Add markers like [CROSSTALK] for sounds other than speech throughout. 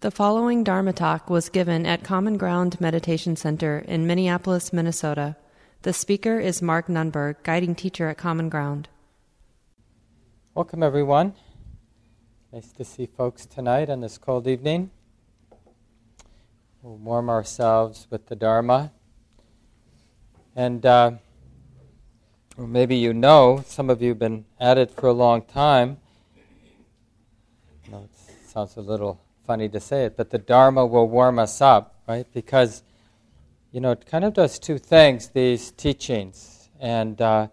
The following Dharma talk was given at Common Ground Meditation Center in Minneapolis, Minnesota. The speaker is Mark Nunberg, guiding teacher at Common Ground. Welcome, everyone. Nice to see folks tonight on this cold evening. We'll warm ourselves with the Dharma. And uh, maybe you know, some of you have been at it for a long time. No, it sounds a little funny to say it, but the Dharma will warm us up, right? Because, you know, it kind of does two things, these teachings. And uh,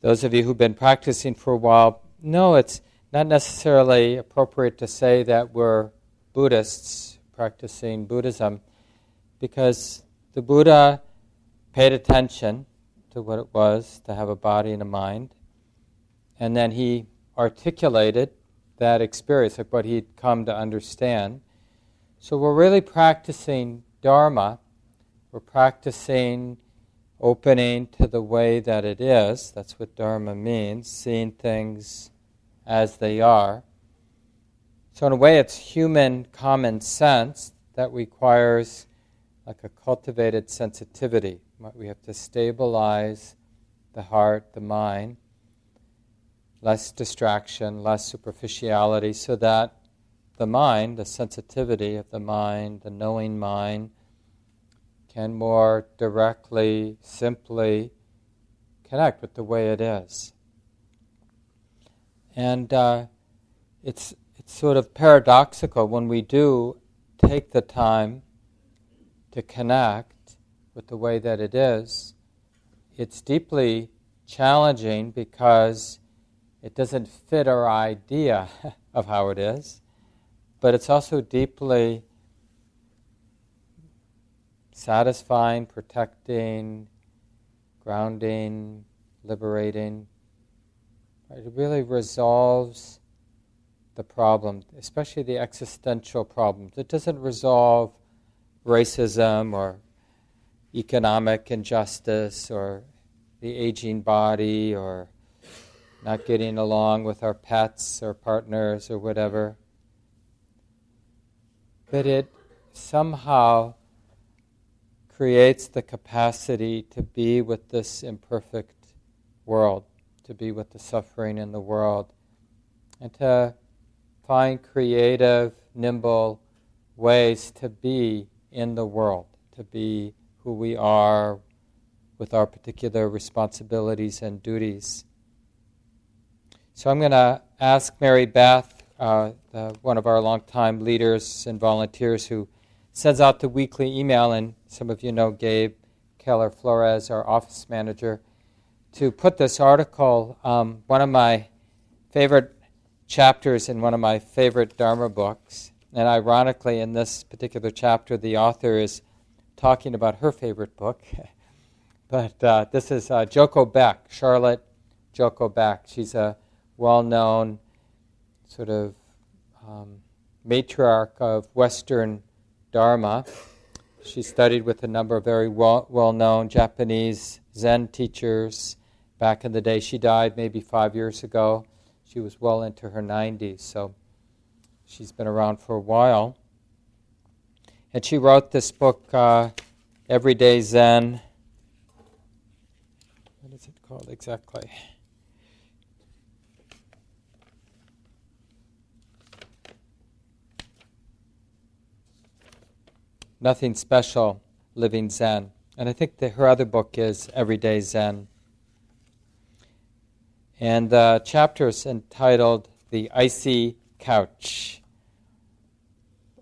those of you who've been practicing for a while know it's not necessarily appropriate to say that we're Buddhists practicing Buddhism because the Buddha paid attention to what it was to have a body and a mind, and then he articulated that experience, of what he'd come to understand. So we're really practicing Dharma. We're practicing opening to the way that it is. That's what Dharma means, seeing things as they are. So, in a way, it's human common sense that requires like a cultivated sensitivity. We have to stabilize the heart, the mind, less distraction, less superficiality, so that the mind, the sensitivity of the mind, the knowing mind, can more directly, simply connect with the way it is. And uh, it's, it's sort of paradoxical when we do take the time to connect with the way that it is. It's deeply challenging because it doesn't fit our idea [LAUGHS] of how it is, but it's also deeply satisfying, protecting, grounding, liberating. It really resolves the problem, especially the existential problems. It doesn't resolve racism or economic injustice or the aging body or not getting along with our pets or partners or whatever. But it somehow creates the capacity to be with this imperfect world, to be with the suffering in the world, and to find creative, nimble ways to be in the world, to be who we are with our particular responsibilities and duties. So I'm going to ask Mary Beth, uh, one of our longtime leaders and volunteers who sends out the weekly email, and some of you know Gabe Keller Flores, our office manager, to put this article, um, one of my favorite chapters in one of my favorite Dharma books. And ironically, in this particular chapter, the author is talking about her favorite book. [LAUGHS] but uh, this is uh, Joko Beck, Charlotte Joko Beck. She's a well known sort of um, matriarch of Western Dharma. She studied with a number of very well known Japanese Zen teachers back in the day. She died maybe five years ago. She was well into her 90s, so she's been around for a while. And she wrote this book, uh, Everyday Zen. What is it called exactly? Nothing Special Living Zen. And I think that her other book is Everyday Zen. And the chapter is entitled The Icy Couch.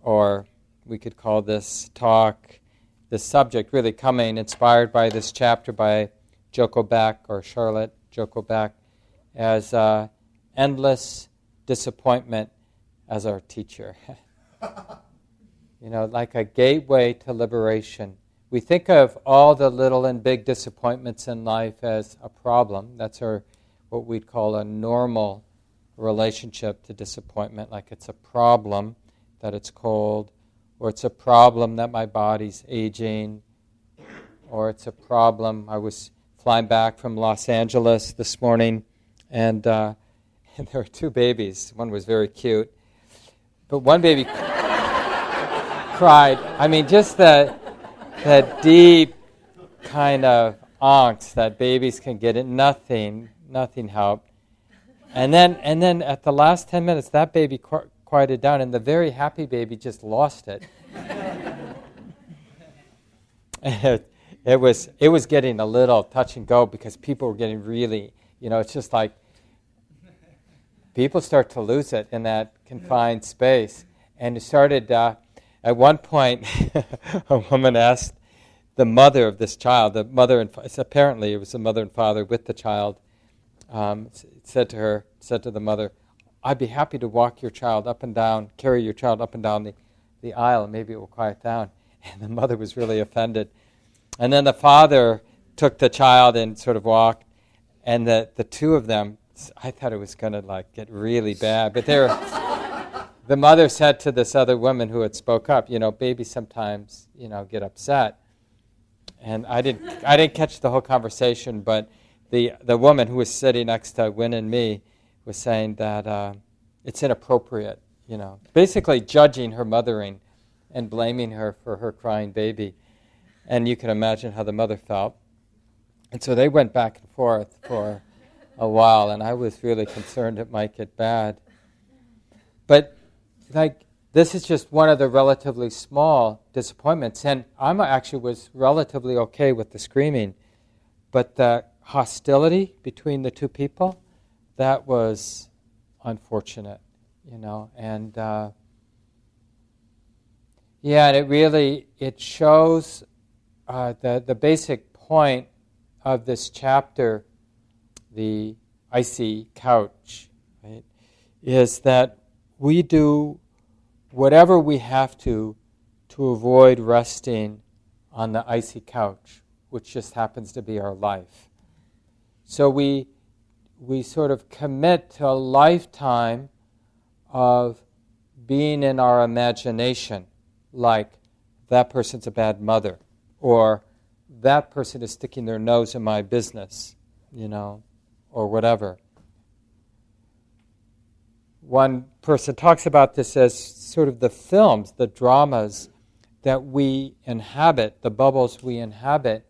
Or we could call this talk, this subject really coming inspired by this chapter by Joko Beck or Charlotte Joko Beck as uh, endless disappointment as our teacher. [LAUGHS] you know, like a gateway to liberation. We think of all the little and big disappointments in life as a problem. That's our, what we'd call a normal relationship to disappointment, like it's a problem that it's cold, or it's a problem that my body's aging, or it's a problem. I was flying back from Los Angeles this morning, and, uh, and [LAUGHS] there were two babies. One was very cute, but one baby. Cried. I mean, just the, the deep kind of angst that babies can get. It nothing, nothing helped. And then, and then at the last 10 minutes, that baby qu- quieted down, and the very happy baby just lost it. it, [LAUGHS] it, was, it was getting a little touch and go because people were getting really, you know, it's just like people start to lose it in that confined space. And it started, uh, at one point, [LAUGHS] a woman asked the mother of this child, the mother and apparently it was the mother and father with the child, um, said to her, said to the mother, I'd be happy to walk your child up and down, carry your child up and down the, the aisle, and maybe it will quiet down. [LAUGHS] And the mother was really offended. And then the father took the child and sort of walked, and the, the two of them, I thought it was going to like get really bad, but they're the mother said to this other woman who had spoke up, you know, babies sometimes, you know, get upset. And I didn't, I didn't catch the whole conversation, but the, the woman who was sitting next to Win and me was saying that uh, it's inappropriate, you know, basically judging her mothering and blaming her for her crying baby. And you can imagine how the mother felt. And so they went back and forth for a while, and I was really concerned it might get bad. But like this is just one of the relatively small disappointments. And I actually was relatively okay with the screaming. But the hostility between the two people, that was unfortunate, you know. And uh, yeah, and it really, it shows uh, the, the basic point of this chapter, the icy couch, right, is that we do whatever we have to to avoid resting on the icy couch, which just happens to be our life. So we, we sort of commit to a lifetime of being in our imagination, like that person's a bad mother, or that person is sticking their nose in my business, you know, or whatever one person talks about this as sort of the films, the dramas that we inhabit, the bubbles we inhabit,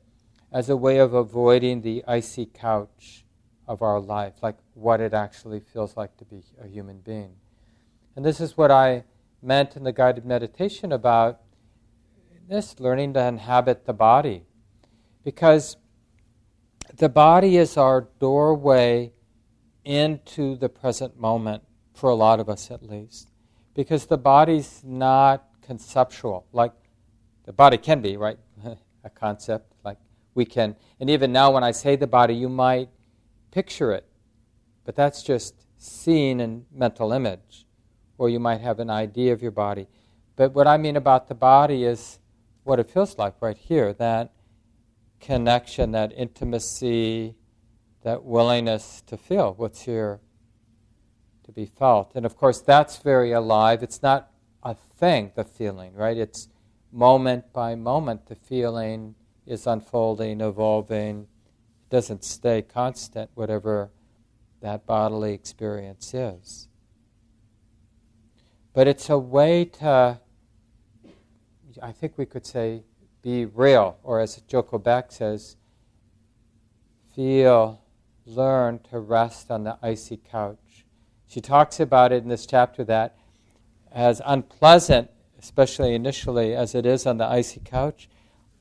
as a way of avoiding the icy couch of our life, like what it actually feels like to be a human being. And this is what I meant in the guided meditation about this learning to inhabit the body. Because the body is our doorway into the present moment for a lot of us at least, because the body's not conceptual. Like the body can be, right? [LAUGHS] a concept. Like we can, and even now when I say the body, you might picture it, but that's just seen in mental image, or you might have an idea of your body. But what I mean about the body is what it feels like right here that connection, that intimacy, that willingness to feel what's here be felt. And of course, that's very alive. It's not a thing, the feeling, right? It's moment by moment, the feeling is unfolding, evolving. It doesn't stay constant, whatever that bodily experience is. But it's a way to, I think we could say, be real, or as Joko Beck says, feel, learn to rest on the icy couch. She talks about it in this chapter that as unpleasant, especially initially, as it is on the icy couch,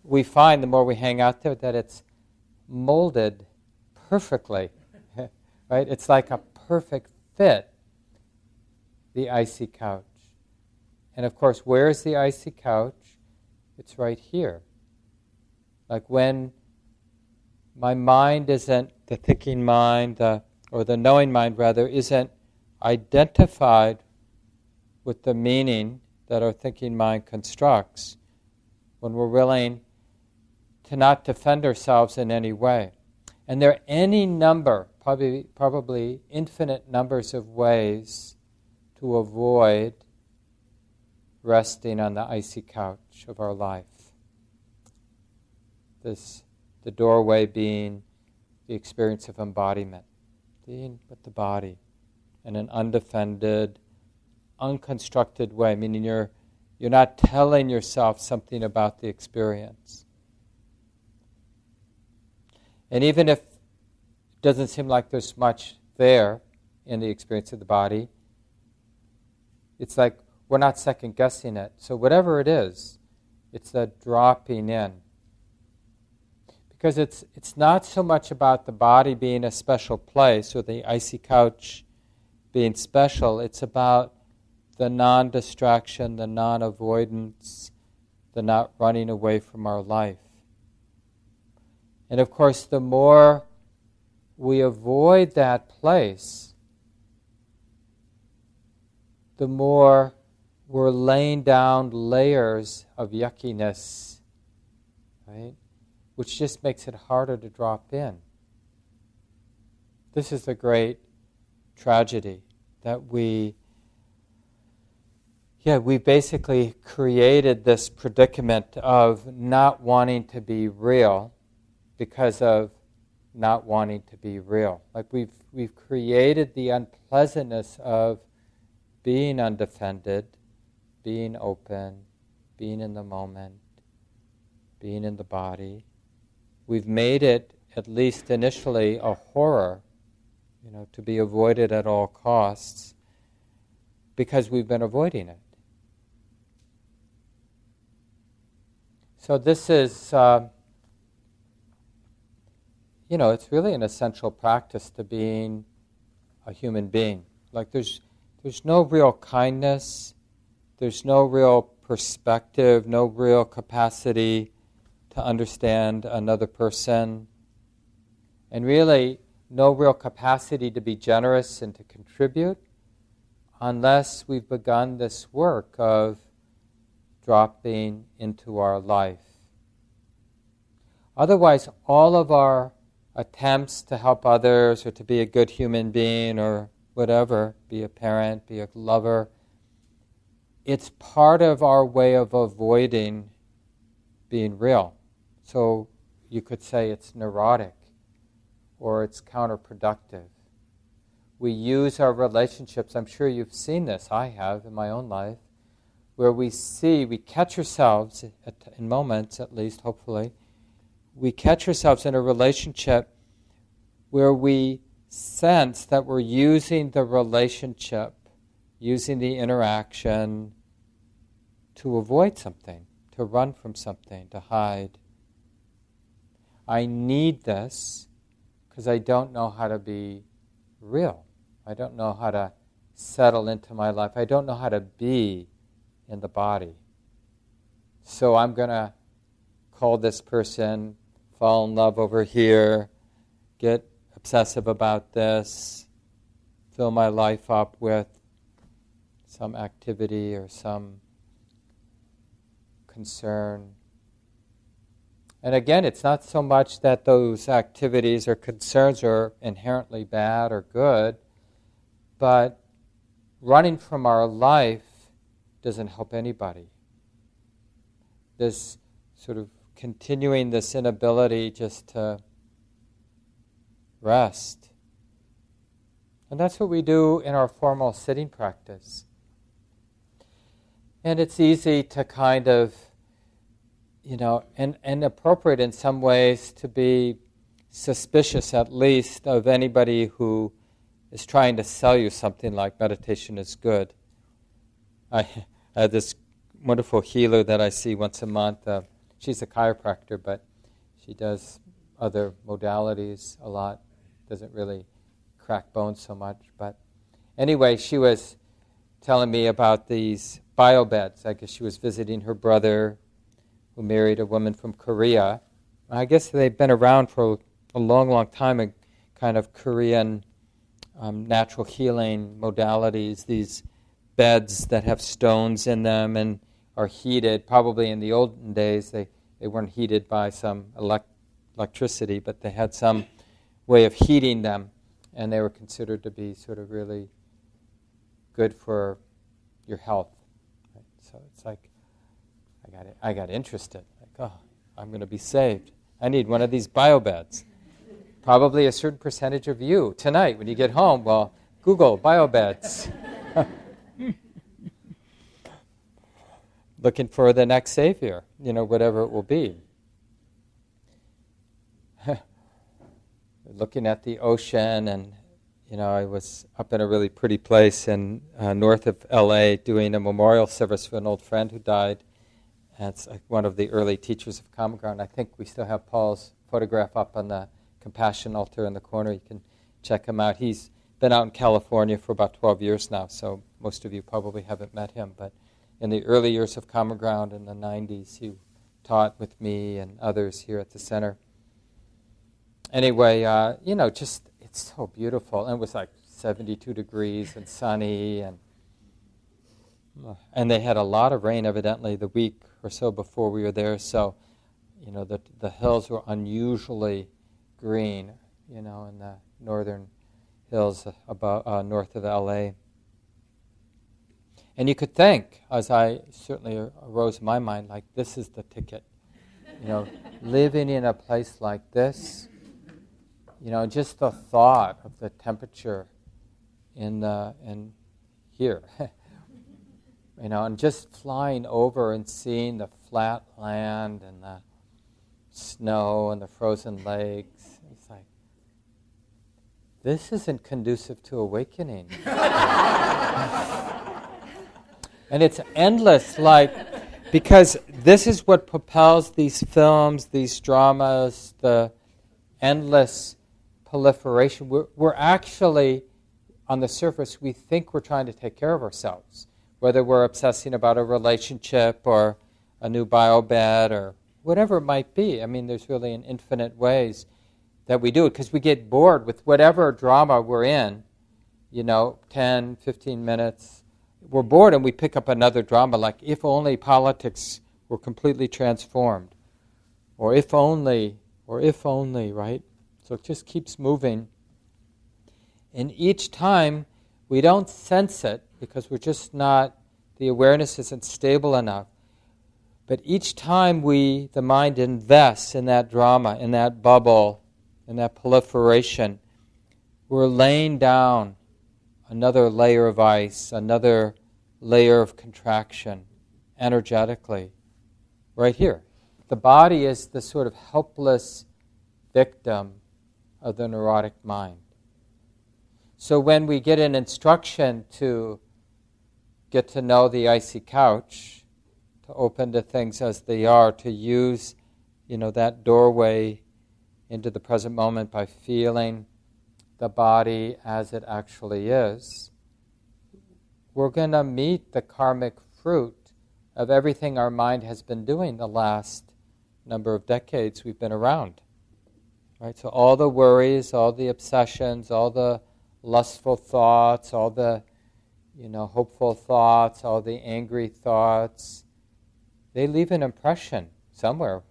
we find the more we hang out there that it's molded perfectly. [LAUGHS] right? It's like a perfect fit, the icy couch. And of course, where is the icy couch? It's right here. Like when my mind isn't, the thinking mind, the, or the knowing mind rather, isn't identified with the meaning that our thinking mind constructs, when we're willing to not defend ourselves in any way. And there are any number, probably, probably infinite numbers of ways to avoid resting on the icy couch of our life. This, the doorway being the experience of embodiment, being with the body in an undefended, unconstructed way, meaning you're, You're not telling yourself something about the experience. And even if it doesn't seem like there's much there in the experience of the body, it's like we're not second guessing it. So, whatever it is, it's that dropping in. Because it's, it's not so much about the body being a special place or the icy couch being special, it's about the non distraction, the non avoidance, the not running away from our life. And of course, the more we avoid that place, the more we're laying down layers of yuckiness, right? Which just makes it harder to drop in. This is the great tragedy that we yeah, we basically created this predicament of not wanting to be real because of not wanting to be real. Like we've we've created the unpleasantness of being undefended, being open, being in the moment, being in the body. We've made it, at least initially, a horror, you know, to be avoided at all costs because we've been avoiding it. So this is, uh, you know, it's really an essential practice to being a human being. Like there's, there's no real kindness there's no real perspective, no real capacity to understand another person, and really no real capacity to be generous and to contribute unless we've begun this work of dropping into our life. Otherwise, all of our attempts to help others or to be a good human being or whatever, be a parent, be a lover, it's part of our way of avoiding being real. So you could say it's neurotic or it's counterproductive. We use our relationships, I'm sure you've seen this, I have in my own life, where we see, we catch ourselves, at, in moments at least, hopefully, we catch ourselves in a relationship where we sense that we're using the relationship using the interaction to avoid something, to run from something, to hide. I need this because I don't know how to be real. I don't know how to settle into my life. I don't know how to be in the body. So I'm going to call this person, fall in love over here, get obsessive about this, fill my life up with some activity or some concern. And again, it's not so much that those activities or concerns are inherently bad or good, but running from our life doesn't help anybody. This sort of continuing this inability just to rest. And that's what we do in our formal sitting practice. And it's easy to kind of, you know, and, and appropriate in some ways to be suspicious at least of anybody who is trying to sell you something like meditation is good. I, had this wonderful healer that I see once a month. Uh, she's a chiropractor, but she does other modalities a lot. Doesn't really crack bones so much. But anyway, she was telling me about these biobeds. I guess she was visiting her brother who married a woman from Korea. I guess they've been around for a long, long time, kind of Korean um, natural healing modalities, these beds that have stones in them and are heated. Probably in the olden days, they, they weren't heated by some elect- electricity, but they had some way of heating them, and they were considered to be sort of really good for your health. Right? So it's like I got I got interested. Like, oh, I'm going to be saved. I need one of these biobeds. Probably a certain percentage of you tonight when you get home. Well, Google biobeds. [LAUGHS] looking for the next savior, you know, whatever it will be. [LAUGHS] looking at the ocean, and you know, I was up in a really pretty place in uh, north of LA doing a memorial service for an old friend who died. And it's one of the early teachers of Common Ground. I think we still have Paul's photograph up on the compassion altar in the corner. You can check him out. He's been out in California for about 12 years now, so most of you probably haven't met him. But in the early years of Common Ground in the 90s, he taught with me and others here at the center anyway, uh, you know, just it's so beautiful. And it was like 72 degrees and sunny, and and they had a lot of rain evidently the week or so before we were there. So, you know, the the hills were unusually green, you know, in the northern hills above uh, north of LA. And you could think, as I certainly arose in my mind, like this is the ticket. You know, [LAUGHS] living in a place like this, you know, just the thought of the temperature in the in here, [LAUGHS] you know, and just flying over and seeing the flat land and the snow and the frozen lakes. It's like this isn't conducive to awakening. [LAUGHS] and it's endless, like because this is what propels these films, these dramas, the endless proliferation, we're, we're actually, on the surface, we think we're trying to take care of ourselves. Whether we're obsessing about a relationship or a new biobed or whatever it might be. I mean, there's really an infinite ways that we do it because we get bored with whatever drama we're in, you know, 10, 15 minutes. We're bored and we pick up another drama like if only politics were completely transformed, or if only, or if only, right? So it just keeps moving. And each time we don't sense it because we're just not, the awareness isn't stable enough. But each time we, the mind invests in that drama, in that bubble, in that proliferation, we're laying down another layer of ice, another layer of contraction energetically, right here. The body is the sort of helpless victim of the neurotic mind. So when we get an instruction to get to know the icy couch, to open to things as they are, to use, you know, that doorway into the present moment by feeling the body as it actually is, we're going to meet the karmic fruit of everything our mind has been doing the last number of decades we've been around. Right? So all the worries, all the obsessions, all the lustful thoughts, all the you know, hopeful thoughts, all the angry thoughts, they leave an impression somewhere,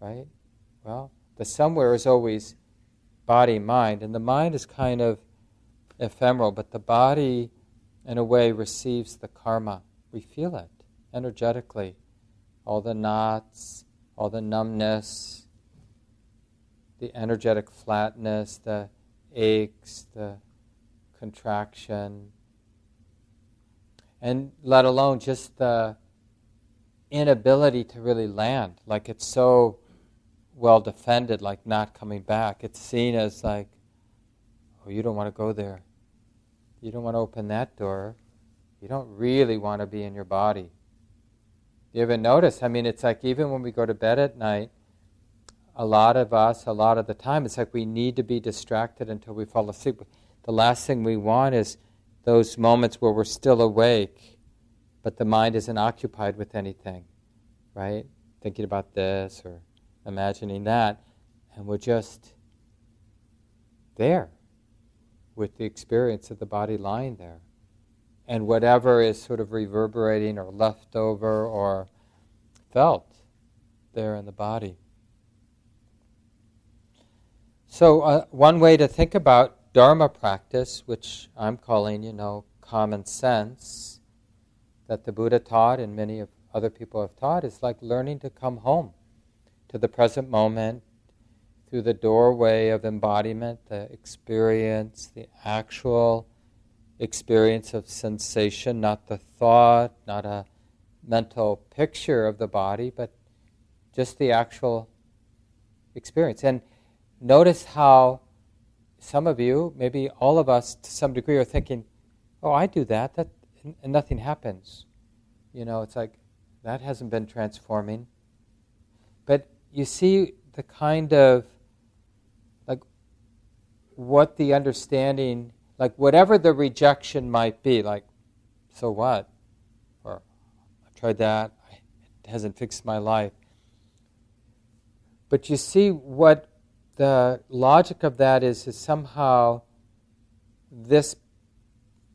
right? Well, the somewhere is always body mind, and the mind is kind of ephemeral, but the body, in a way, receives the karma. We feel it energetically. All the knots, all the numbness, the energetic flatness, the aches, the contraction, and let alone just the inability to really land. Like it's so well defended, like not coming back. It's seen as like, oh, you don't want to go there. You don't want to open that door. You don't really want to be in your body. You ever notice? I mean, it's like even when we go to bed at night, a lot of us, a lot of the time, it's like we need to be distracted until we fall asleep. The last thing we want is those moments where we're still awake, but the mind isn't occupied with anything, right? Thinking about this or imagining that, and we're just there with the experience of the body lying there. And whatever is sort of reverberating or left over or felt there in the body. So, uh, one way to think about Dharma practice, which I'm calling, you know, common sense, that the Buddha taught and many of other people have taught, is like learning to come home to the present moment through the doorway of embodiment, the experience, the actual experience of sensation, not the thought, not a mental picture of the body, but just the actual experience. And notice how some of you, maybe all of us to some degree, are thinking, oh, I do that, that and nothing happens. You know, it's like, that hasn't been transforming. But you see the kind of, like, what the understanding, like, whatever the rejection might be, like, so what? Or, I've tried that, it hasn't fixed my life. But you see what the logic of that is, is somehow this,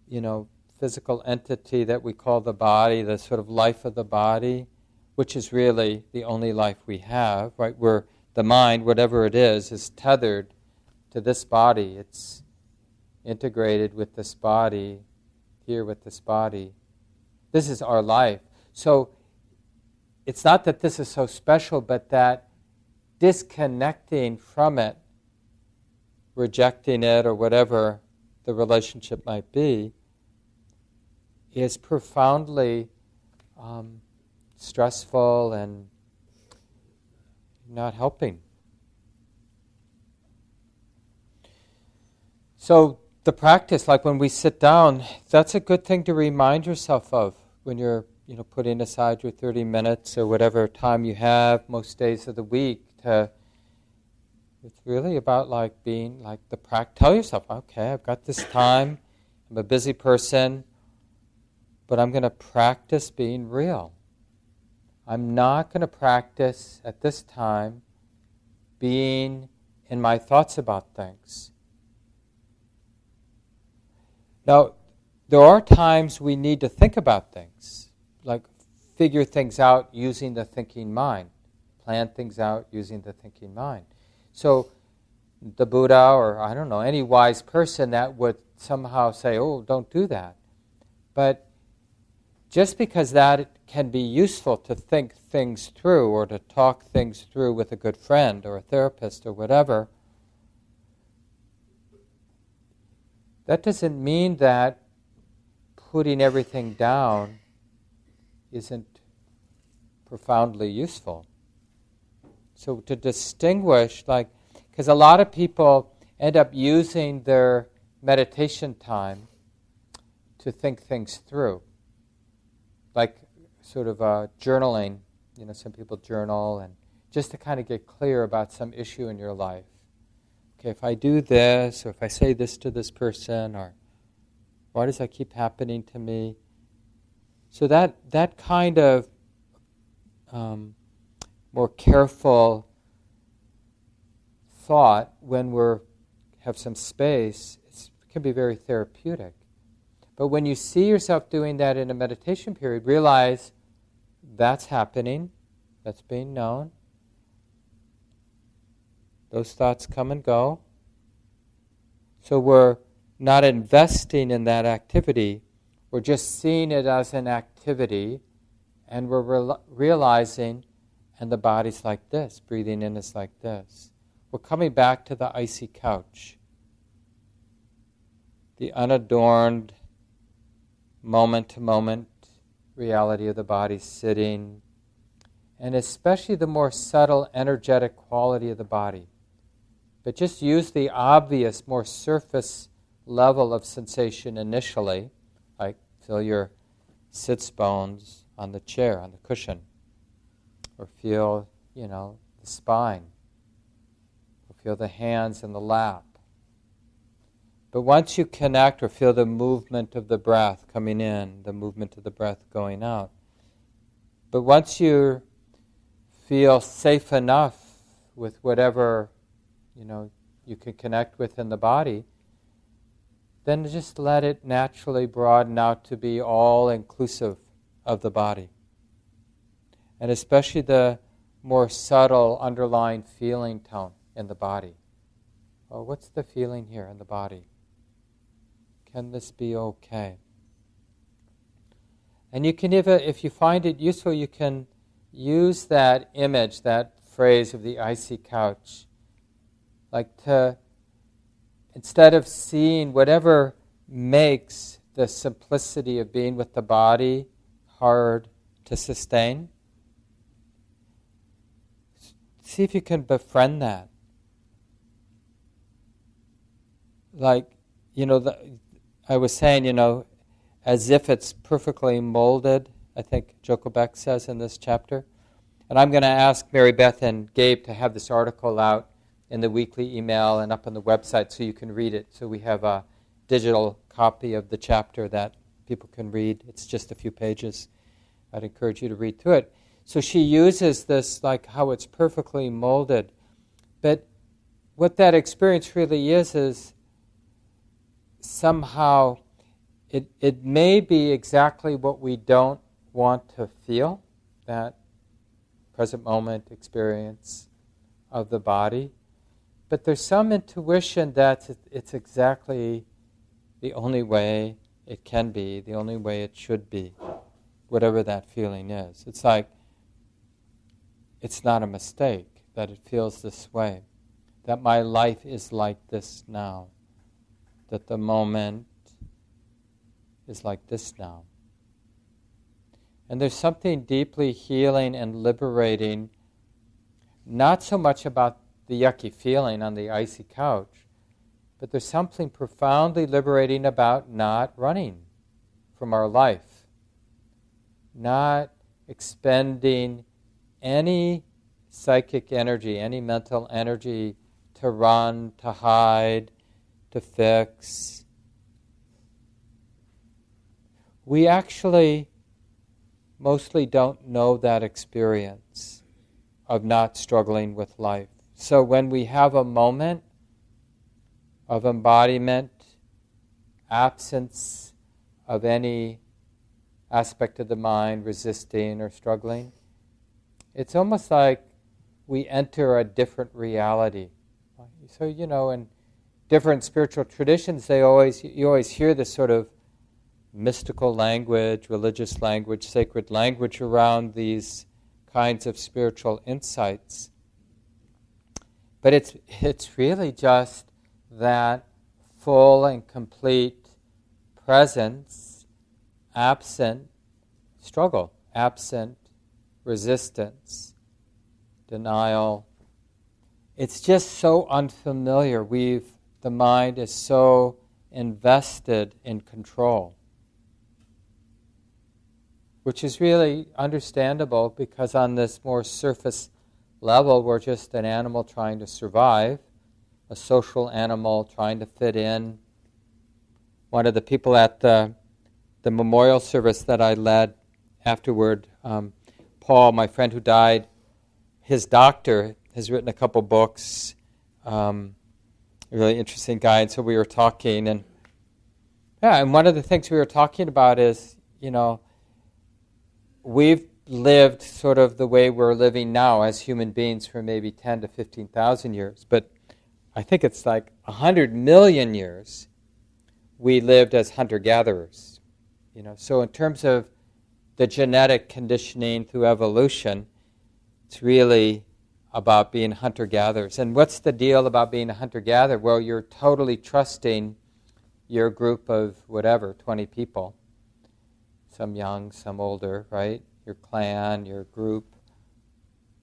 you know, physical entity that we call the body, the sort of life of the body, which is really the only life we have, right? Where the mind, whatever it is, is tethered to this body. It's integrated with this body, here with this body. This is our life. So it's not that this is so special, but that disconnecting from it, rejecting it, or whatever the relationship might be, is profoundly um, stressful and not helping. So, the practice, like when we sit down, that's a good thing to remind yourself of when you're you know, putting aside your 30 minutes or whatever time you have most days of the week it's really about like being like the practice. Tell yourself, okay, I've got this time. I'm a busy person, but I'm going to practice being real. I'm not going to practice at this time being in my thoughts about things. Now, there are times we need to think about things, like figure things out using the thinking mind plan things out using the thinking mind. So, the Buddha, or I don't know, any wise person that would somehow say, oh, don't do that. But just because that can be useful to think things through or to talk things through with a good friend or a therapist or whatever, that doesn't mean that putting everything down isn't profoundly useful. So to distinguish, like, because a lot of people end up using their meditation time to think things through, like sort of uh, journaling. You know, some people journal and just to kind of get clear about some issue in your life. Okay, if I do this, or if I say this to this person, or why does that keep happening to me? So that that kind of um, more careful thought when we have some space it can be very therapeutic. But when you see yourself doing that in a meditation period, realize that's happening, that's being known. Those thoughts come and go. So we're not investing in that activity, we're just seeing it as an activity, and we're re- realizing and the body's like this, breathing in is like this. We're coming back to the icy couch. The unadorned, moment to moment reality of the body sitting, and especially the more subtle, energetic quality of the body. But just use the obvious, more surface level of sensation initially, like feel your sits bones on the chair, on the cushion or feel, you know, the spine, or feel the hands in the lap. But once you connect or feel the movement of the breath coming in, the movement of the breath going out, but once you feel safe enough with whatever, you know, you can connect with in the body, then just let it naturally broaden out to be all inclusive of the body and especially the more subtle underlying feeling tone in the body. Oh, what's the feeling here in the body? Can this be okay? And you can even, if you find it useful, you can use that image, that phrase of the icy couch, like to, instead of seeing whatever makes the simplicity of being with the body hard to sustain. See if you can befriend that. Like, you know, the, I was saying, you know, as if it's perfectly molded, I think Joko Beck says in this chapter. And I'm going to ask Mary Beth and Gabe to have this article out in the weekly email and up on the website so you can read it. So we have a digital copy of the chapter that people can read. It's just a few pages. I'd encourage you to read through it. So she uses this like how it's perfectly molded. But what that experience really is is somehow it, it may be exactly what we don't want to feel, that present moment experience of the body. But there's some intuition that it's exactly the only way it can be, the only way it should be, whatever that feeling is. It's like it's not a mistake that it feels this way, that my life is like this now, that the moment is like this now. And there's something deeply healing and liberating, not so much about the yucky feeling on the icy couch, but there's something profoundly liberating about not running from our life, not expending any psychic energy, any mental energy to run, to hide, to fix. We actually mostly don't know that experience of not struggling with life. So when we have a moment of embodiment, absence of any aspect of the mind resisting or struggling, it's almost like we enter a different reality. So, you know, in different spiritual traditions, they always you always hear this sort of mystical language, religious language, sacred language around these kinds of spiritual insights. But it's, it's really just that full and complete presence, absent struggle, absent resistance, denial. It's just so unfamiliar. We've, the mind is so invested in control which is really understandable because on this more surface level, we're just an animal trying to survive, a social animal trying to fit in. One of the people at the, the memorial service that I led afterward, um, My friend who died, his doctor has written a couple books. Um, really interesting guy, and so we were talking, and yeah, and one of the things we were talking about is, you know, we've lived sort of the way we're living now as human beings for maybe 10 to 15,000 years, but I think it's like 100 million years we lived as hunter gatherers. You know, so in terms of the genetic conditioning through evolution, it's really about being hunter gatherers. And what's the deal about being a hunter gatherer? Well, you're totally trusting your group of whatever, 20 people some young, some older, right? Your clan, your group,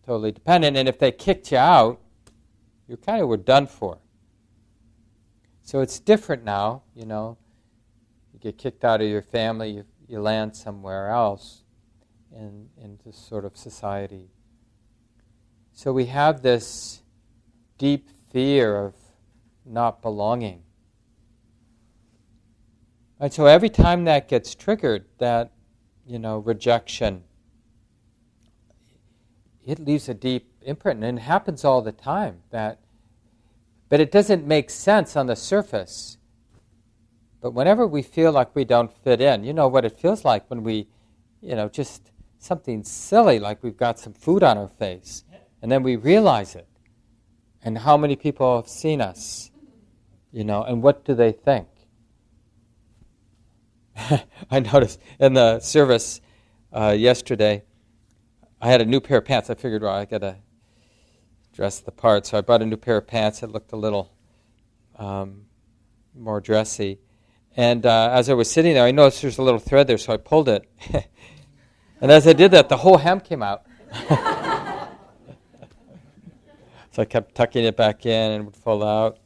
totally dependent. And if they kicked you out, you kind of were done for. So it's different now, you know. You get kicked out of your family, you, you land somewhere else in, in this sort of society. So we have this deep fear of not belonging. And so every time that gets triggered, that, you know, rejection, it leaves a deep imprint. And it happens all the time. That, but it doesn't make sense on the surface. But whenever we feel like we don't fit in, you know what it feels like when we, you know, just something silly like we've got some food on our face, and then we realize it. And how many people have seen us, you know, and what do they think? [LAUGHS] I noticed in the service uh, yesterday, I had a new pair of pants. I figured, well, I got to dress the part. So I bought a new pair of pants that looked a little um, more dressy. And uh, as I was sitting there, I noticed there's a little thread there, so I pulled it. [LAUGHS] And as I did that, the whole hem came out. [LAUGHS] so I kept tucking it back in and it would fall out.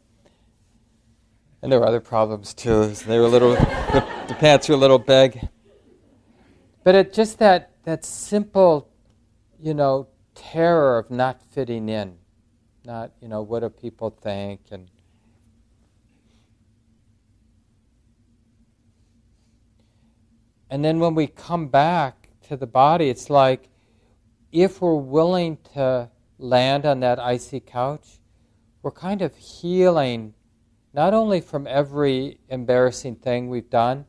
And there were other problems too. They were a little, [LAUGHS] the, the pants were a little big. But it just that that simple, you know, terror of not fitting in, not you know what do people think and. And then when we come back to the body, it's like if we're willing to land on that icy couch, we're kind of healing not only from every embarrassing thing we've done,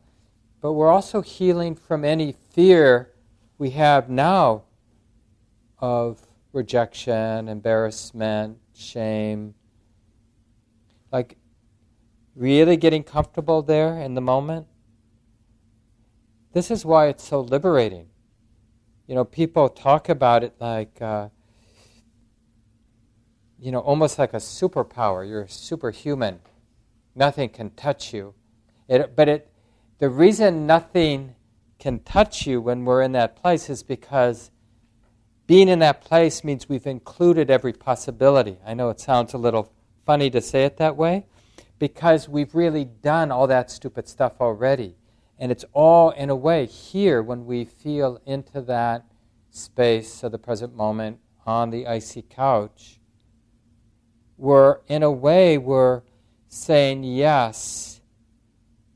but we're also healing from any fear we have now of rejection, embarrassment, shame. Like really getting comfortable there in the moment. This is why it's so liberating. You know, people talk about it like, uh, you know, almost like a superpower. You're superhuman nothing can touch you. It, but it, the reason nothing can touch you when we're in that place is because being in that place means we've included every possibility. I know it sounds a little funny to say it that way, because we've really done all that stupid stuff already. And it's all, in a way, here when we feel into that space of the present moment on the icy couch. We're, in a way, we're saying yes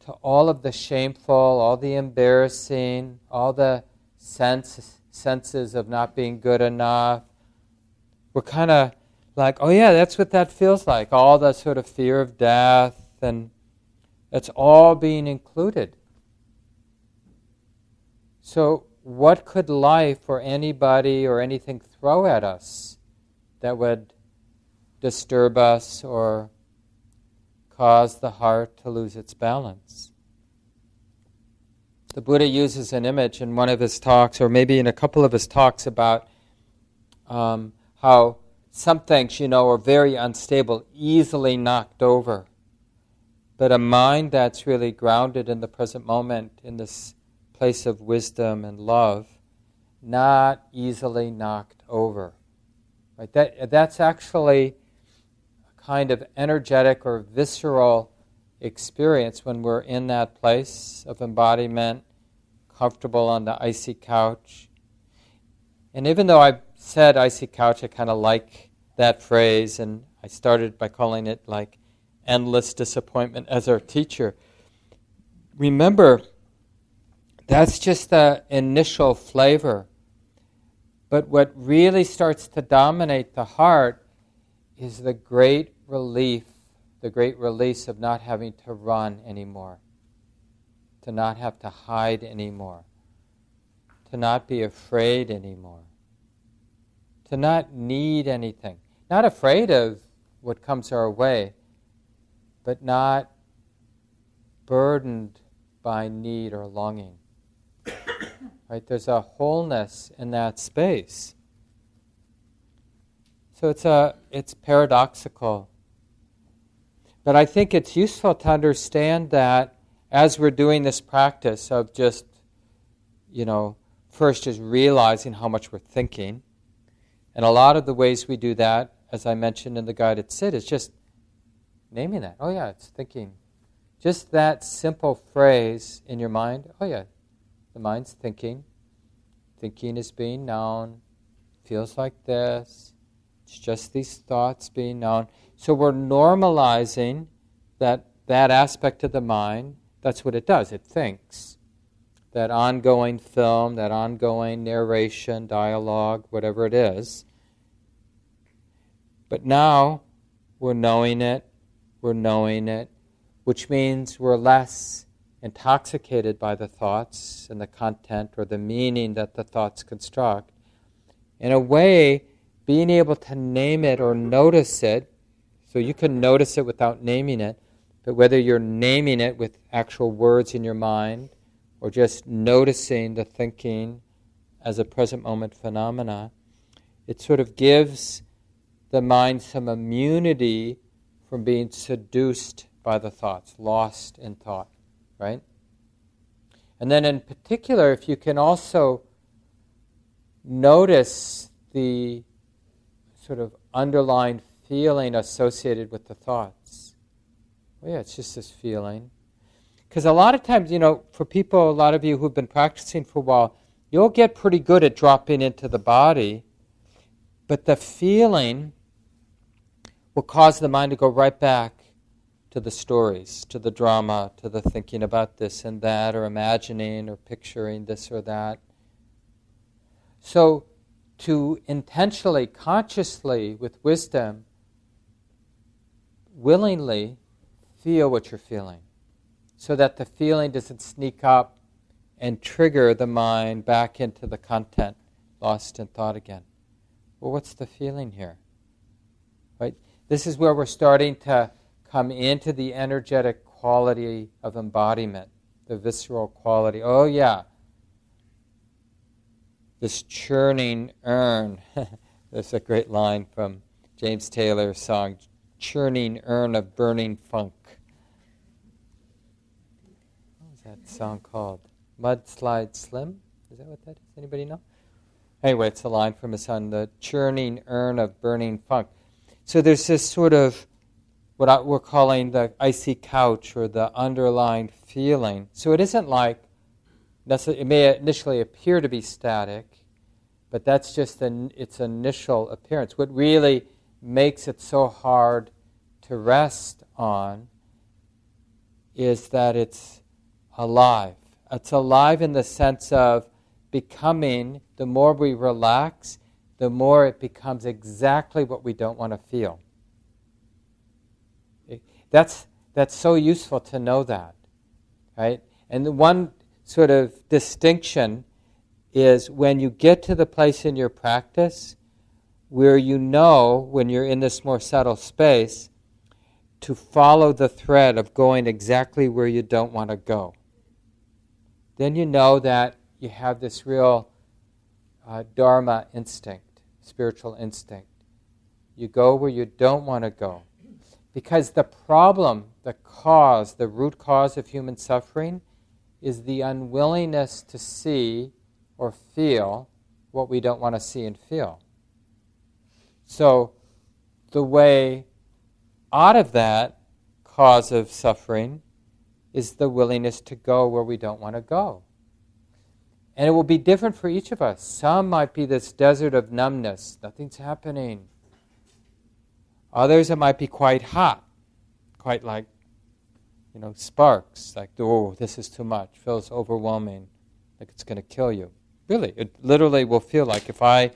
to all of the shameful, all the embarrassing, all the sense, senses of not being good enough. We're kind of like, oh yeah, that's what that feels like. All the sort of fear of death, and it's all being included. So, what could life or anybody or anything throw at us that would disturb us or cause the heart to lose its balance. The Buddha uses an image in one of his talks, or maybe in a couple of his talks, about um, how some things, you know, are very unstable, easily knocked over. But a mind that's really grounded in the present moment, in this place of wisdom and love, not easily knocked over. Right? That, that's actually a kind of energetic or visceral experience when we're in that place of embodiment, comfortable on the icy couch. And even though I said icy couch, I kind of like that phrase, and I started by calling it like endless disappointment as our teacher. Remember, that's just the initial flavor. But what really starts to dominate the heart is the great relief, the great release of not having to run anymore, to not have to hide anymore, to not be afraid anymore, to not need anything. Not afraid of what comes our way, but not burdened by need or longing. Right? There's a wholeness in that space. So it's a it's paradoxical but I think it's useful to understand that as we're doing this practice of just, you know, first just realizing how much we're thinking. And a lot of the ways we do that, as I mentioned in the guided sit, is just naming that. Oh, yeah, it's thinking. Just that simple phrase in your mind. Oh, yeah, the mind's thinking. Thinking is being known. Feels like this. It's just these thoughts being known. So we're normalizing that that aspect of the mind. That's what it does. It thinks. That ongoing film, that ongoing narration, dialogue, whatever it is. But now we're knowing it, we're knowing it, which means we're less intoxicated by the thoughts and the content or the meaning that the thoughts construct. In a way, being able to name it or notice it so you can notice it without naming it, but whether you're naming it with actual words in your mind or just noticing the thinking as a present moment phenomena, it sort of gives the mind some immunity from being seduced by the thoughts, lost in thought, right? And then, in particular, if you can also notice the sort of underlying feeling associated with the thoughts. Well, yeah, it's just this feeling. Because a lot of times, you know, for people, a lot of you who've been practicing for a while, you'll get pretty good at dropping into the body, but the feeling will cause the mind to go right back to the stories, to the drama, to the thinking about this and that, or imagining or picturing this or that. So, to intentionally, consciously, with wisdom, willingly feel what you're feeling so that the feeling doesn't sneak up and trigger the mind back into the content, lost in thought again. Well, what's the feeling here? Right? This is where we're starting to come into the energetic quality of embodiment, the visceral quality. Oh, yeah. This churning urn. [LAUGHS] There's a great line from James Taylor's song, Churning Urn of Burning Funk. What was that song called? Mudslide Slim? Is that what that is? Anybody know? Anyway, it's a line from his son, the churning urn of burning funk. So there's this sort of what we're calling the icy couch or the underlying feeling. So it isn't like, it may initially appear to be static, but that's just an, its initial appearance. What really makes it so hard to rest on is that it's alive. It's alive in the sense of becoming, the more we relax, the more it becomes exactly what we don't want to feel. That's, that's so useful to know that, right? And the one sort of distinction is when you get to the place in your practice where you know, when you're in this more subtle space, to follow the thread of going exactly where you don't want to go then you know that you have this real uh, Dharma instinct, spiritual instinct. You go where you don't want to go. Because the problem, the cause, the root cause of human suffering is the unwillingness to see or feel what we don't want to see and feel. So, the way out of that cause of suffering is the willingness to go where we don't want to go. And it will be different for each of us. Some might be this desert of numbness, nothing's happening. Others, it might be quite hot, quite like, you know, sparks, like, oh, this is too much, feels overwhelming, like it's going to kill you. Really, it literally will feel like if I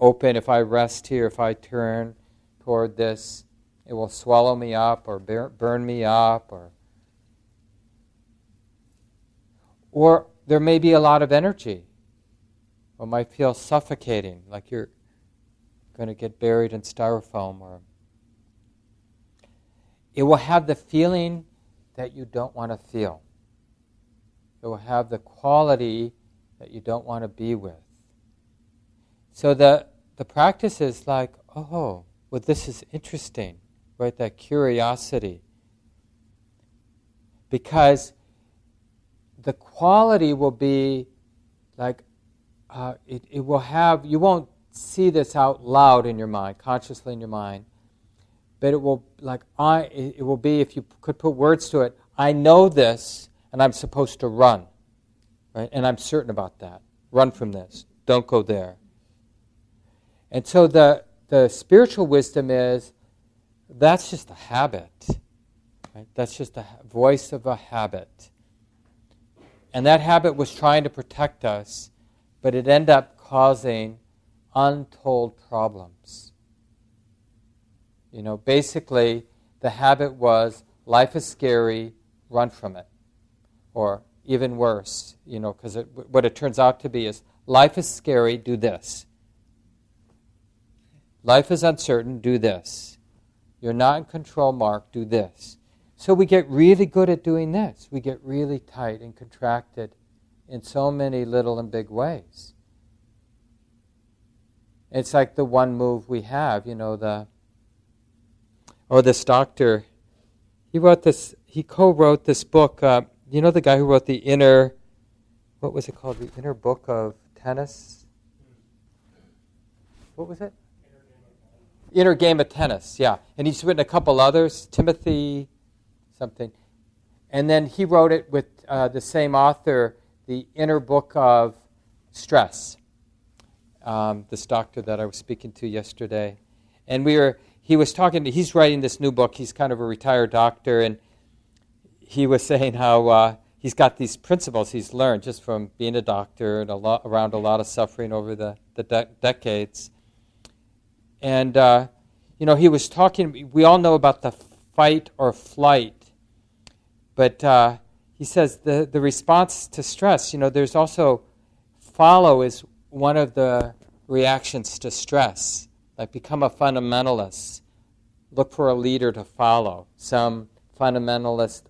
open, if I rest here, if I turn toward this, it will swallow me up or burn me up or Or there may be a lot of energy. Or might feel suffocating, like you're going to get buried in styrofoam. Or it will have the feeling that you don't want to feel. It will have the quality that you don't want to be with. So the, the practice is like, oh, well, this is interesting, right? That curiosity. Because the quality will be like uh, it, it will have you won't see this out loud in your mind consciously in your mind but it will like i it will be if you could put words to it i know this and i'm supposed to run right? And i'm certain about that. Run from this. Don't go there. And so the the spiritual wisdom is that's just a habit right? That's just a voice of a habit. And that habit was trying to protect us, but it ended up causing untold problems. You know, basically, the habit was life is scary, run from it. Or even worse, you know, because what it turns out to be is life is scary, do this. Life is uncertain, do this. You're not in control, Mark, do this. So we get really good at doing this. We get really tight and contracted in so many little and big ways. It's like the one move we have, you know, the oh this doctor he wrote this he co-wrote this book uh, you know the guy who wrote the inner what was it called the inner book of tennis what was it? Inner Game of Tennis, yeah. And he's written a couple others, Timothy something. And then he wrote it with uh, the same author, The Inner Book of Stress, um, this doctor that I was speaking to yesterday. And we were, he was talking, to, he's writing this new book. He's kind of a retired doctor, and he was saying how uh, he's got these principles he's learned just from being a doctor and a lot, around a lot of suffering over the, the de- decades. And, uh, you know, he was talking, we all know about the fight or flight, but uh, he says the, the response to stress, you know, there's also follow is one of the reactions to stress. Like become a fundamentalist. Look for a leader to follow, some fundamentalist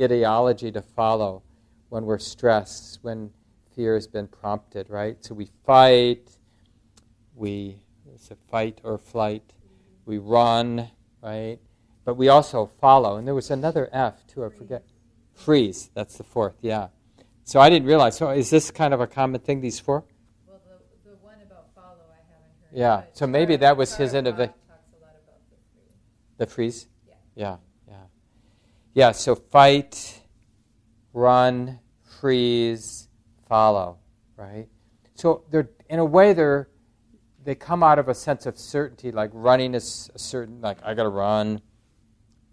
ideology to follow when we're stressed, when fear has been prompted, right? So we fight, we it's a fight or flight. We run, right? But we also follow. And there was another F too, I forget. Freeze, that's the fourth, yeah. So I didn't realize. So is this kind of a common thing, these four? Well, the, the one about follow I haven't heard. Yeah, so maybe that was his innovation. The The freeze? Yeah. Yeah, yeah. Yeah, so fight, run, freeze, follow, right? So they're in a way they're they come out of a sense of certainty, like running is a certain, like I got to run,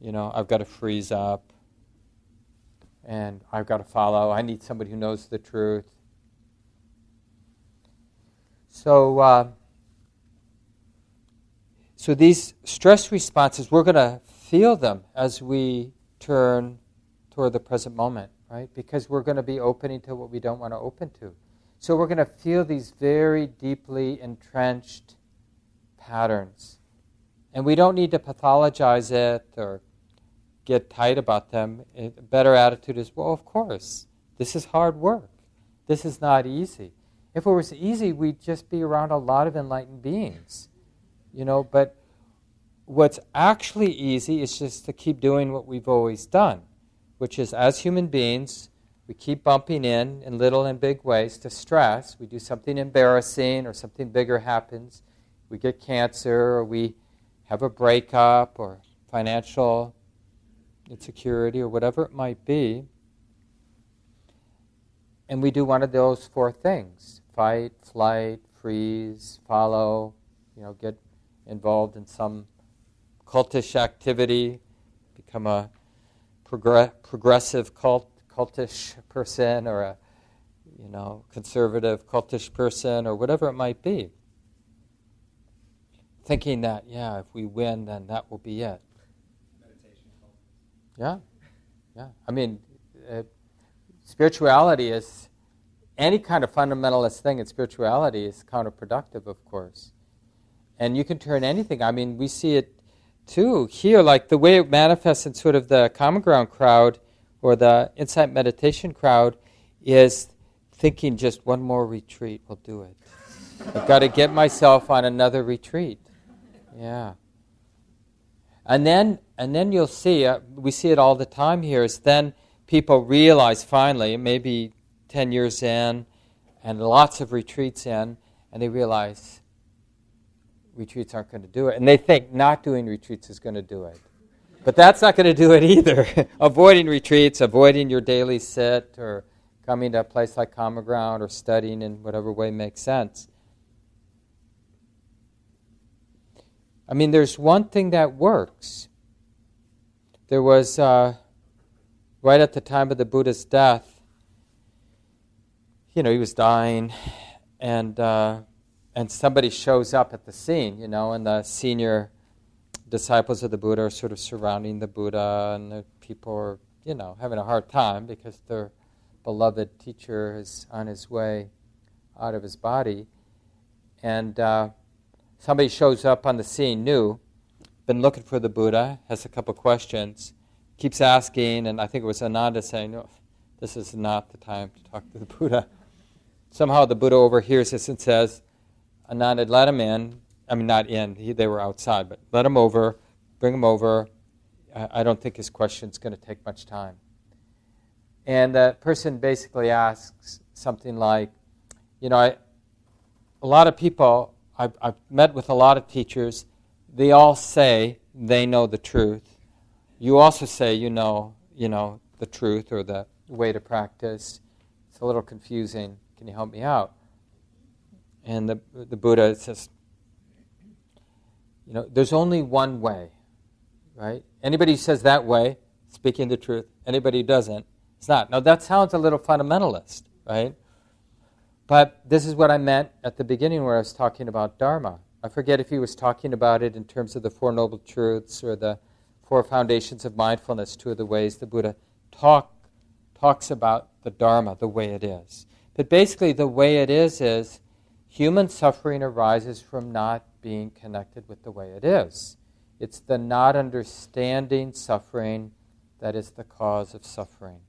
you know, I've got to freeze up, and I've got to follow. I need somebody who knows the truth. So, uh, so these stress responses, we're going to feel them as we turn toward the present moment, right? Because we're going to be opening to what we don't want to open to. So we're going to feel these very deeply entrenched patterns. And we don't need to pathologize it or get tight about them. A better attitude is, well, of course, this is hard work. This is not easy. If it was easy, we'd just be around a lot of enlightened beings. You know, but what's actually easy is just to keep doing what we've always done, which is as human beings, we keep bumping in in little and big ways to stress. We do something embarrassing or something bigger happens. We get cancer or we have a breakup or financial insecurity or whatever it might be. And we do one of those four things fight, flight, freeze, follow, you know, get involved in some cultish activity, become a progr- progressive cult cultish person or a you know conservative cultish person or whatever it might be. Thinking that yeah if we win then that will be it. Yeah. Yeah. I mean uh, spirituality is any kind of fundamentalist thing in spirituality is counterproductive of course and you can turn anything i mean we see it too here like the way it manifests in sort of the common ground crowd or the insight meditation crowd is thinking just one more retreat will do it. I've got to get myself on another retreat. Yeah. And then, and then you'll see, uh, we see it all the time here, is then people realize finally, maybe 10 years in, and lots of retreats in, and they realize retreats aren't going to do it. And they think not doing retreats is going to do it. But that's not going to do it either. [LAUGHS] avoiding retreats, avoiding your daily sit, or coming to a place like Common Ground, or studying in whatever way makes sense. I mean, there's one thing that works. There was, uh, right at the time of the Buddha's death, you know, he was dying, and, uh, and somebody shows up at the scene, you know, and the senior disciples of the Buddha are sort of surrounding the Buddha, and the people are, you know, having a hard time because their beloved teacher is on his way out of his body. And uh, somebody shows up on the scene, new, been looking for the Buddha, has a couple questions, keeps asking, and I think it was Ananda saying, no, this is not the time to talk to the Buddha. Somehow the Buddha overhears this and says, Ananda, let him in. I mean, not in, he, they were outside, but let him over, bring him over. I, I don't think his question's going to take much time. And the person basically asks something like, you know, I, a lot of people I've, I've met with a lot of teachers. They all say they know the truth. You also say you know, you know the truth or the way to practice. It's a little confusing. Can you help me out? And the, the Buddha says, you know, there's only one way, right? Anybody who says that way, speaking the truth. Anybody who doesn't, it's not. Now, that sounds a little fundamentalist, right? But this is what I meant at the beginning where I was talking about Dharma. I forget if he was talking about it in terms of the Four Noble Truths or the Four Foundations of Mindfulness, two of the ways the Buddha talk, talks about the Dharma, the way it is. But basically, the way it is is human suffering arises from not being connected with the way it is. It's the not understanding suffering that is the cause of suffering.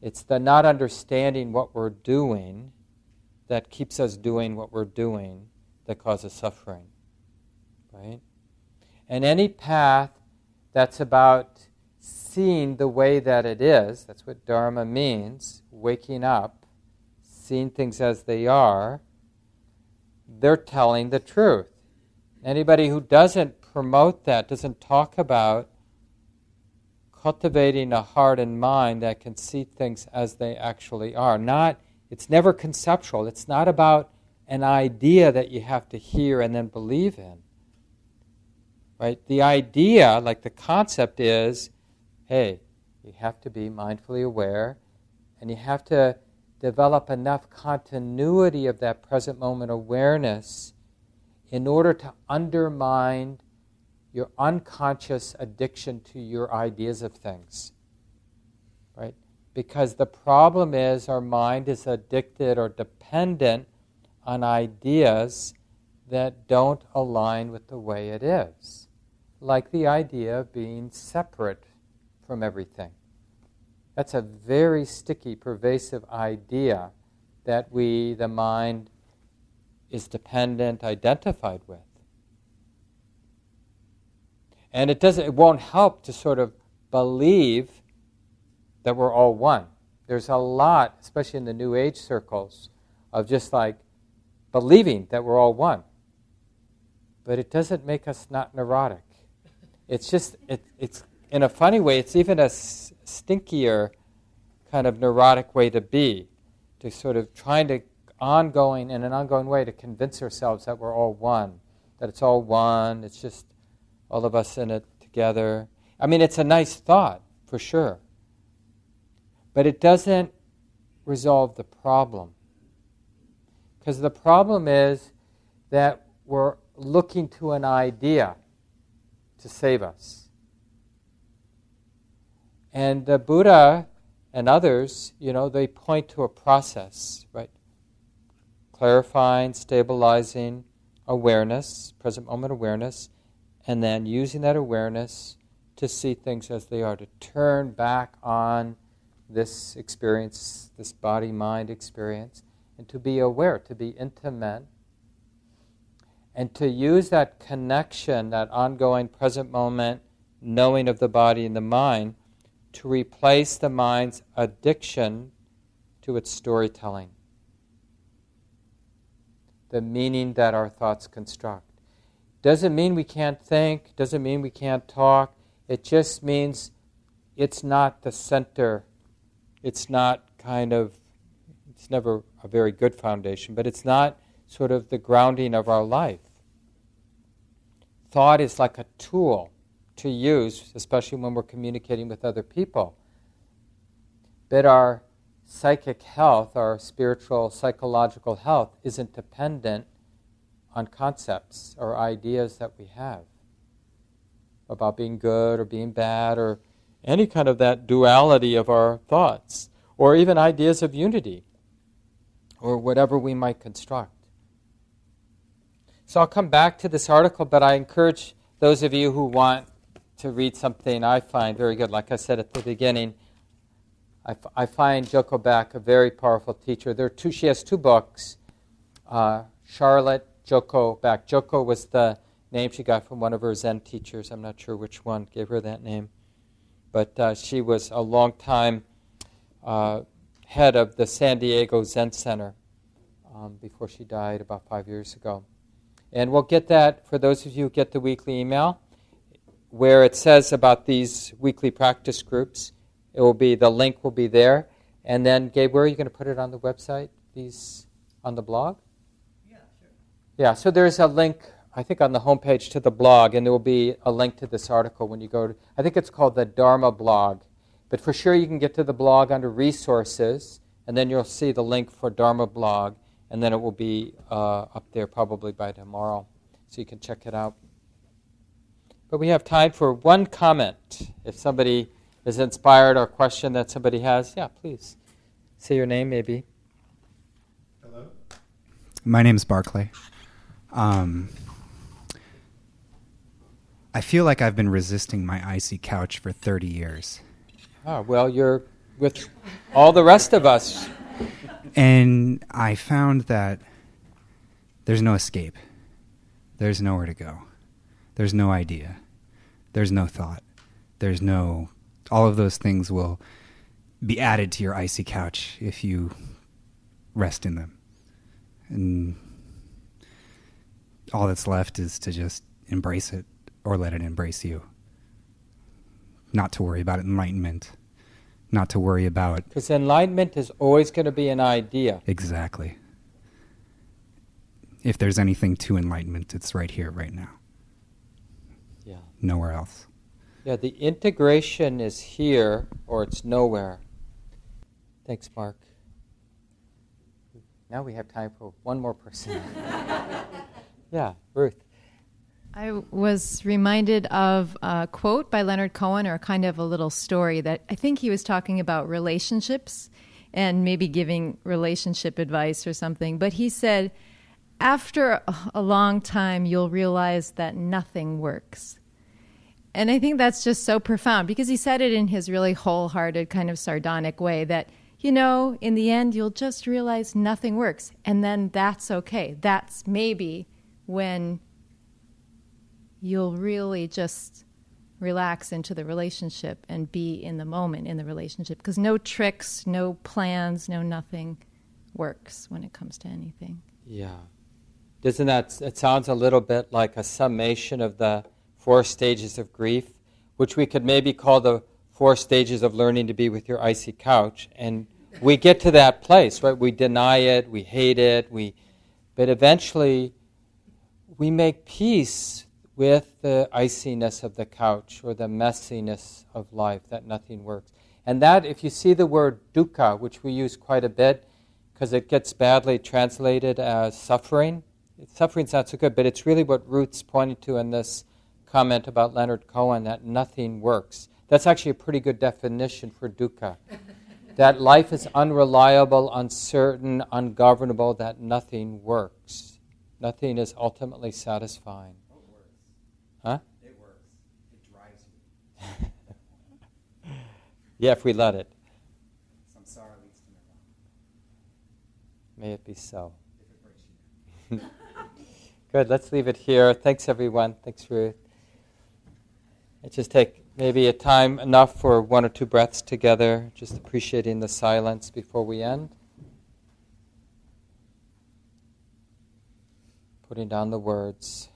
It's the not understanding what we're doing that keeps us doing what we're doing that causes suffering. Right? And any path that's about seeing the way that it is, that's what Dharma means, waking up, seeing things as they are, they're telling the truth. Anybody who doesn't promote that, doesn't talk about cultivating a heart and mind that can see things as they actually are. Not, it's never conceptual. It's not about an idea that you have to hear and then believe in. Right? The idea, like the concept is, hey, you have to be mindfully aware and you have to develop enough continuity of that present moment awareness in order to undermine your unconscious addiction to your ideas of things. Right? Because the problem is our mind is addicted or dependent on ideas that don't align with the way it is. Like the idea of being separate from everything. That's a very sticky, pervasive idea that we, the mind, is dependent, identified with. And it doesn't it won't help to sort of believe that we're all one. There's a lot, especially in the new age circles, of just like believing that we're all one. But it doesn't make us not neurotic. It's just it, it's in a funny way, it's even a stinkier kind of neurotic way to be, to sort of trying to ongoing in an ongoing way to convince ourselves that we're all one, that it's all one. It's just all of us in it together. I mean, it's a nice thought, for sure. But it doesn't resolve the problem. Because the problem is that we're looking to an idea to save us. And the Buddha and others, you know, they point to a process, right? Clarifying, stabilizing awareness, present moment awareness, and then using that awareness to see things as they are, to turn back on this experience, this body mind experience, and to be aware, to be intimate, and to use that connection, that ongoing present moment knowing of the body and the mind, to replace the mind's addiction to its storytelling, the meaning that our thoughts construct. Doesn't mean we can't think, doesn't mean we can't talk. It just means it's not the center. It's not kind of, it's never a very good foundation, but it's not sort of the grounding of our life. Thought is like a tool to use, especially when we're communicating with other people. But our psychic health, our spiritual, psychological health, isn't dependent on concepts or ideas that we have about being good or being bad or any kind of that duality of our thoughts or even ideas of unity or whatever we might construct. So I'll come back to this article, but I encourage those of you who want to read something I find very good. Like I said at the beginning, I, f- I find Joko Beck a very powerful teacher. There are two, she has two books uh, Charlotte Joko Beck. Joko was the name she got from one of her Zen teachers. I'm not sure which one gave her that name. But uh, she was a long time uh, head of the San Diego Zen Center um, before she died about five years ago. And we'll get that for those of you who get the weekly email, where it says about these weekly practice groups. It will be the link will be there. And then, Gabe, where are you going to put it on the website? These on the blog? Yeah, sure. Yeah, so there's a link, I think, on the homepage to the blog, and there will be a link to this article when you go to, I think it's called the Dharma blog. But for sure, you can get to the blog under resources, and then you'll see the link for Dharma blog, and then it will be uh, up there probably by tomorrow, so you can check it out. But we have time for one comment. If somebody is inspired or question that somebody has, yeah, please say your name, maybe. Hello. My name's Barclay. Um, I feel like I've been resisting my icy couch for 30 years. Oh, well, you're with all the rest of us. And I found that there's no escape. There's nowhere to go. There's no idea. There's no thought. There's no. All of those things will be added to your icy couch if you rest in them. And all that's left is to just embrace it or let it embrace you. Not to worry about enlightenment. Not to worry about. Because enlightenment is always going to be an idea. Exactly. If there's anything to enlightenment, it's right here, right now. Yeah. Nowhere else. Yeah, the integration is here or it's nowhere. Thanks, Mark. Now we have time for one more person. [LAUGHS] yeah, Ruth. I was reminded of a quote by Leonard Cohen, or kind of a little story that I think he was talking about relationships and maybe giving relationship advice or something. But he said, after a long time, you'll realize that nothing works. And I think that's just so profound because he said it in his really wholehearted, kind of sardonic way that, you know, in the end, you'll just realize nothing works. And then that's okay. That's maybe when you'll really just relax into the relationship and be in the moment in the relationship because no tricks, no plans, no nothing works when it comes to anything. Yeah. Doesn't that, it sounds a little bit like a summation of the four stages of grief, which we could maybe call the four stages of learning to be with your icy couch. And we get to that place, right? We deny it, we hate it, we, but eventually we make peace with the iciness of the couch or the messiness of life, that nothing works. And that, if you see the word dukkha, which we use quite a bit because it gets badly translated as suffering, suffering's not so good, but it's really what Ruth's pointing to in this comment about Leonard Cohen that nothing works. That's actually a pretty good definition for dukkha. [LAUGHS] that life is unreliable, uncertain, ungovernable, that nothing works. Nothing is ultimately satisfying. It works. Huh? It works. It drives you. [LAUGHS] yeah, if we let it. Samsara leads to nirvana. May it be so. [LAUGHS] If it breaks you. Good, let's leave it here. Thanks, everyone. Thanks, Ruth. Let's just take maybe a time enough for one or two breaths together, just appreciating the silence before we end. Putting down the words.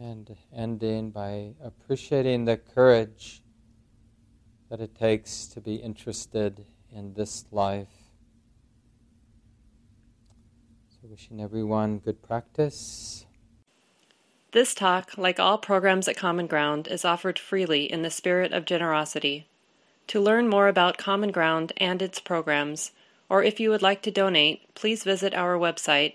And ending by appreciating the courage that it takes to be interested in this life. So, wishing everyone good practice. This talk, like all programs at Common Ground, is offered freely in the spirit of generosity. To learn more about Common Ground and its programs, or if you would like to donate, please visit our website